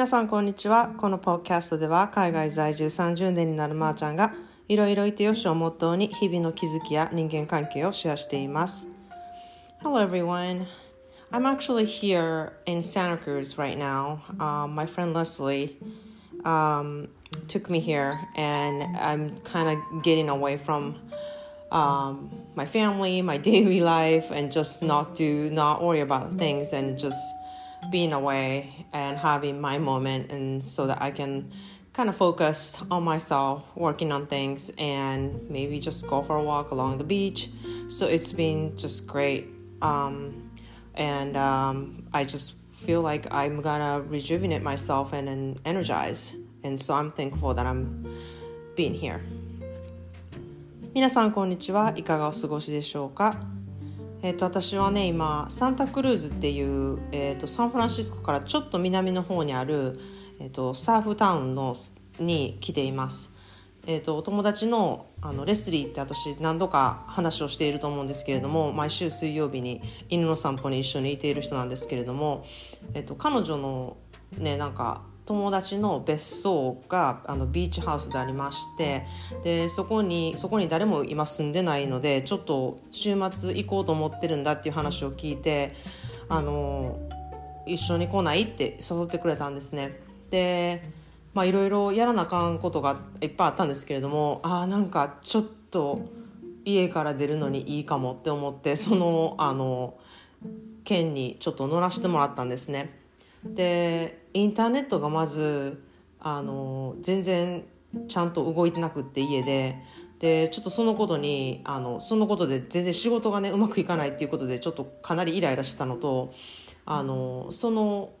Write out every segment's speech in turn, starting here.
皆さんこんにちはこのポッキャストでは海外在住30年になるまーちゃんがいろいろいてよしをモットーに日々の気づきや人間関係をシェアしています Hello everyone I'm actually here in Santa Cruz right now um, my friend Leslie um, took me here and I'm kind of getting away from um, my family, my daily life, and just not do not worry about things and just being away and having my moment, and so that I can kind of focus on myself, working on things, and maybe just go for a walk along the beach. So it's been just great, um, and um, I just feel like I'm gonna rejuvenate myself and, and energize, and so I'm thankful that I'm being here. 皆さんこんにちはいかがお過ごしでしょうか えーと、私はね今サンタクルーズっていう、えーと、サンフランシスコからちょっと南の方にある、えーと、サーフタウンのに来ています。えー、とお友達のあのレスリーって私何度か話をしていると思うんですけれども毎週水曜日に犬の散歩に一緒にいている人なんですけれども、えー、と彼女のねなんか友達の別荘があのビーチハウスでありましてでそこにそこに誰も今住んでないのでちょっと週末行こうと思ってるんだっていう話を聞いてあの一緒に来ないって誘ってくれたんですね。でまあいろいろやらなあかんことがいっぱいあったんですけれどもあなんかちょっと家から出るのにいいかもって思ってそのあの県にちょっと乗らせてもらったんですね。でインターネットがまずあの全然ちゃんと動いてなくって家で。でちょっとそのことにあのそのことで全然仕事がねうまくいかないっていうことでちょっとかなりイライラしてたのとあのその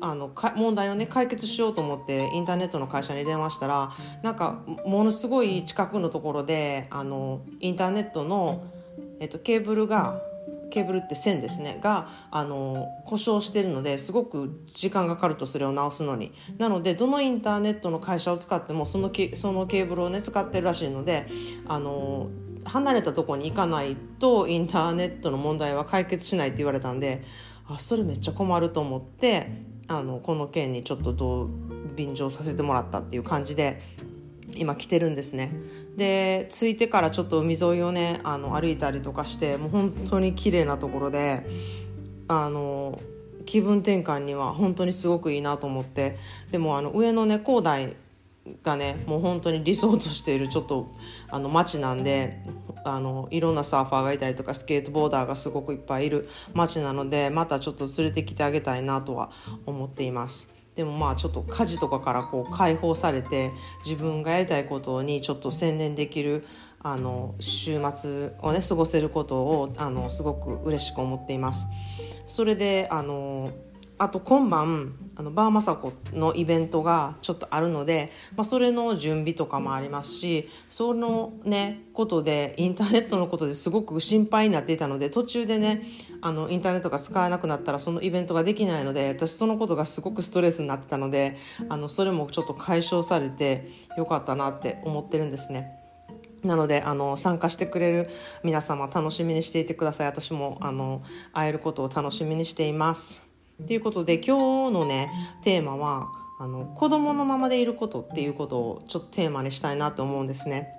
あの問題をね解決しようと思ってインターネットの会社に電話したらなんかものすごい近くのところであのインターネットの、えっと、ケーブルがケーブルって線ですね。があの故障してるのですごく時間がかかるとそれを直すのに。なのでどのインターネットの会社を使ってもそのケそのケーブルをね使ってるらしいのであの離れたとこに行かないとインターネットの問題は解決しないって言われたんであそれめっちゃ困ると思ってあのこの件にちょっとどう便乗させてもらったっていう感じで今来てるんですねで着いてからちょっと海沿いをねあの歩いたりとかしてもう本当に綺麗なところであの気分転換には本当にすごくいいなと思ってでもあの上のね広大がねもう本当に理想としているちょっとあの街なんであのいろんなサーファーがいたりとかスケートボーダーがすごくいっぱいいる街なのでまたちょっと連れてきてあげたいなとは思っています。でもまあちょっと家事とかからこう解放されて自分がやりたいことにちょっと専念できるあの週末をね過ごせることをあのすごく嬉しく思っています。それであのあと今晩あのバーマサコのイベントがちょっとあるので、まあ、それの準備とかもありますしそのねことでインターネットのことですごく心配になっていたので途中でねあのインターネットが使えなくなったらそのイベントができないので私そのことがすごくストレスになってたのであのそれもちょっと解消されてよかったなって思ってるんですね。なのであの参加してくれる皆様楽しみにしていてください私もあの会えることを楽しみにしています。ということで今日のねテーマはあの子供のままでいることっていうことをちょっとテーマにしたいなと思うんですね。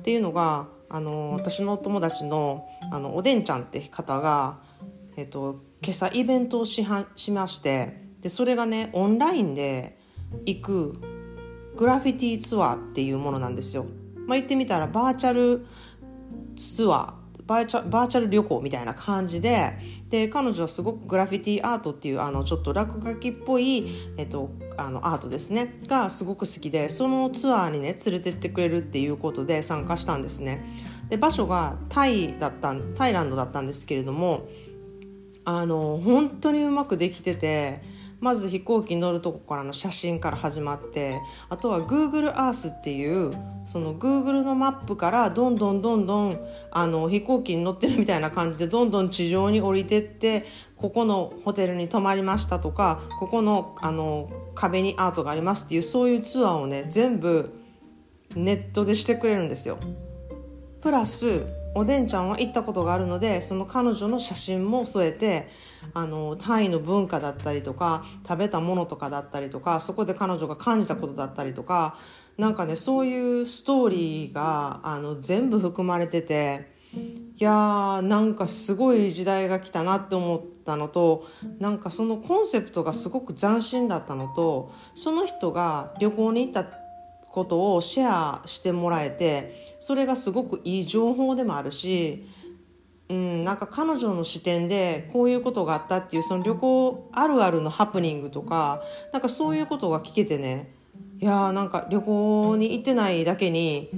っていうのがあの私の友達のあのおでんちゃんって方が、えっと、今朝イベントをしはしましてでそれがねオンラインで行くグラフィティツアーっていうものなんですよ。まあ、言ってみたらバーチャルツアーバーチャル旅行みたいな感じでで彼女はすごくグラフィティアートっていうあのちょっと落書きっぽい、えっと、あのアートですねがすごく好きでそのツアーにね連れてってくれるっていうことで参加したんですね。で場所がタイだったタイランドだったんですけれどもあの本当にうまくできててまず飛行機に乗るとこからの写真から始まってあとは Google Earth っていうその Google のマップからどんどんどんどんあの飛行機に乗ってるみたいな感じでどんどん地上に降りてってここのホテルに泊まりましたとかここのあの壁にアートがありますっていうそういうツアーをね全部ネットでしてくれるんですよ。プラスおでんちゃんは行ったことがあるのでその彼女の写真も添えてあのタイの文化だったりとか食べたものとかだったりとかそこで彼女が感じたことだったりとかなんかねそういうストーリーがあの全部含まれてていやーなんかすごい時代が来たなって思ったのとなんかそのコンセプトがすごく斬新だったのとその人が旅行に行ったことをシェアしてもらえてそれがすごくいい情報でもあるしうん、なんか彼女の視点でこういうことがあったっていうその旅行あるあるのハプニングとかなんかそういうことが聞けてねいやーなんか旅行に行ってないだけに、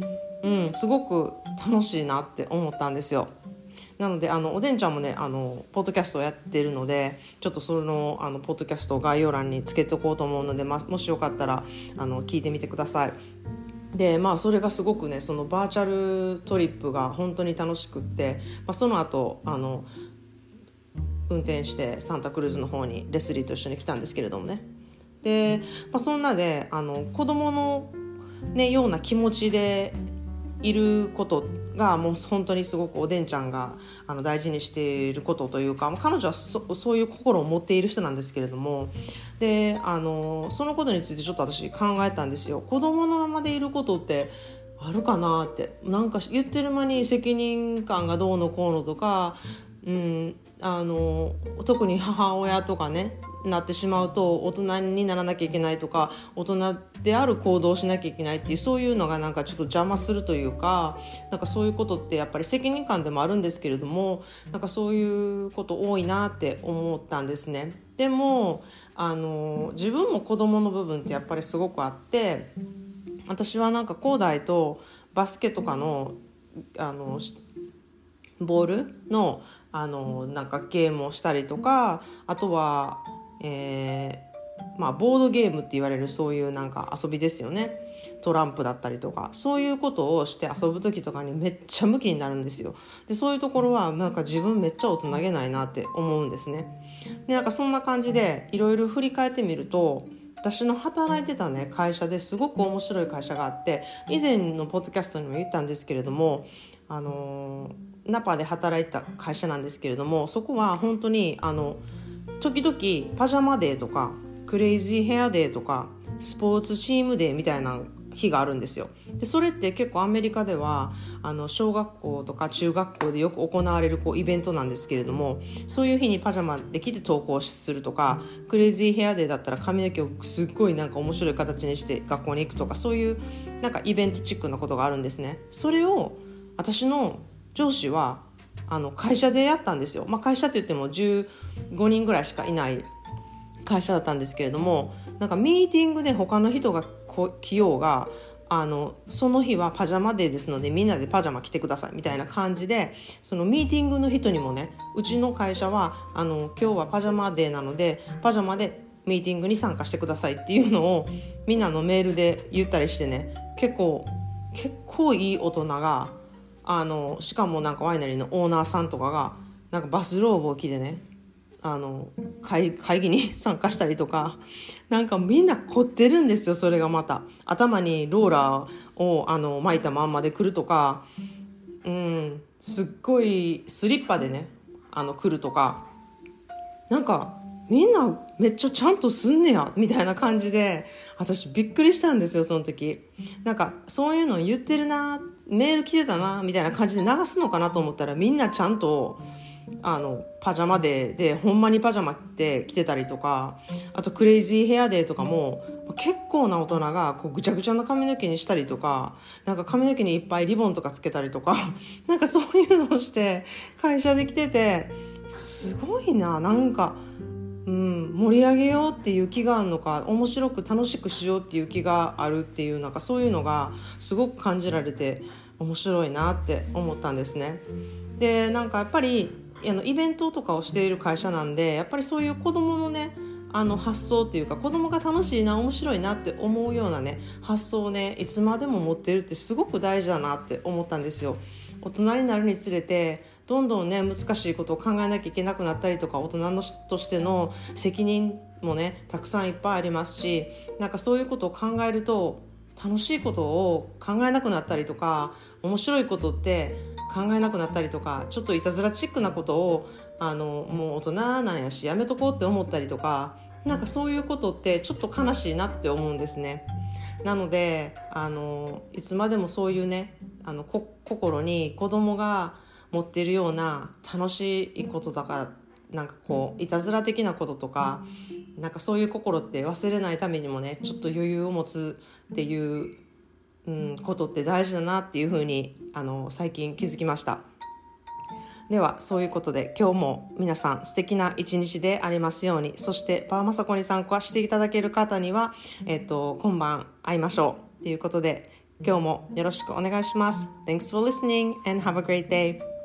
うん、すごく楽しいなって思ったんですよ。なのであのおでんちゃんもねあのポッドキャストをやってるのでちょっとそのあのポッドキャストを概要欄につけておこうと思うので、ま、もしよかったらあの聞いてみてください。でまあそれがすごくねそのバーチャルトリップが本当に楽しくって、まあ、その後あの運転してサンタクルーズの方にレスリーと一緒に来たんですけれどもねで、まあ、そんなであの子供のねような気持ちでいることがもう本当にすごくおでんちゃんがあの大事にしていることというか彼女はそそういう心を持っている人なんですけれどもであのそのことについてちょっと私考えたんですよ。子供のままでいることってあるかなってなんか言ってる間に責任感がどうのこうのとか、うん、あの特に母親とかねなってしまうと大人にならなきゃいけないとか大人である行動をしなきゃいけないっていうそういうのがなんかちょっと邪魔するというかなんかそういうことってやっぱり責任感でもあるんですけれどもなんかそういうこと多いなって思ったんですね。でもあの自分も子供の部分ってやっぱりすごくあって私はなんか高大とバスケとかのあのボールのあのなんかゲームをしたりとかあとはえー、まあ、ボードゲームって言われるそういうなんか遊びですよね。トランプだったりとか。そういうことをして遊ぶ時とかにめっちゃムキになるんですよ。でそういうところはなんか自分めっちゃ大人げないなって思うんですね。でなんかそんな感じでいろいろ振り返ってみると私の働いてたね会社ですごく面白い会社があって以前のポッドキャストにも言ったんですけれどもあのナパで働いた会社なんですけれどもそこは本当にあの時々パジャマデーとかクレイジーヘアデーとかスポーツチームデーみたいな日があるんですよ。でそれって結構アメリカではあの小学校とか中学校でよく行われるこうイベントなんですけれどもそういう日にパジャマで着て登校するとかクレイジーヘアデーだったら髪の毛をすっごいなんか面白い形にして学校に行くとかそういうなんかイベントチックなことがあるんですね。それを私の上司はあの会社でやったんですよ、まあ、会社って言っても15人ぐらいしかいない会社だったんですけれどもなんかミーティングで他の人が来ようがあのその日はパジャマデーですのでみんなでパジャマ着てくださいみたいな感じでそのミーティングの人にもねうちの会社はあの今日はパジャマデーなのでパジャマでミーティングに参加してくださいっていうのをみんなのメールで言ったりしてね結構結構いい大人があのしかもなんかワイナリーのオーナーさんとかがなんかバスローブを着てねあの会議に参加したりとか なんかみんな凝ってるんですよそれがまた。頭にローラーをあの巻いたまんまで来るとかうんすっごいスリッパでねあの来るとか。なんかみんなめっちゃちゃんとすんねやみたいな感じで私びっくりしたんですよその時なんかそういうの言ってるなメール来てたなみたいな感じで流すのかなと思ったらみんなちゃんとあのパジャマデーでほんまにパジャマって着てたりとかあとクレイジーヘアデーとかも結構な大人がこうぐちゃぐちゃな髪の毛にしたりとかなんか髪の毛にいっぱいリボンとかつけたりとか なんかそういうのをして会社で来ててすごいななんか。盛り上げようっていう気があるのか面白く楽しくしようっていう気があるっていうなんかそういうのがすごく感じられて面白いなって思ったんですね。でなんかやっぱりあのイベントとかをしている会社なんでやっぱりそういう子どものねあの発想っていうか子供が楽しいな面白いなって思うようなね発想をねいつまでも持ってるってすごく大事だなって思ったんですよ。大人になるにつれてどんどんね難しいことを考えなきゃいけなくなったりとか大人のとしての責任もねたくさんいっぱいありますしなんかそういうことを考えると楽しいことを考えなくなったりとか面白いことって考えなくなったりとかちょっといたずらチックなことをあのもう大人なんやしやめとこうって思ったりとかなんかそういうことってちょっと悲しいなって思うんですね。なのであのいつまでもそういうねあのこ心に子供が持っているような楽しいことだからなんかこういたずら的なこととかなんかそういう心って忘れないためにもねちょっと余裕を持つっていう、うん、ことって大事だなっていうふうにあの最近気づきました。ではそういうことで今日も皆さん素敵な一日でありますようにそしてパーマサコに参加していただける方には、えっ、ー、と今晩会いましょうということで今日もよろしくお願いします。Thanks for listening and have a great day.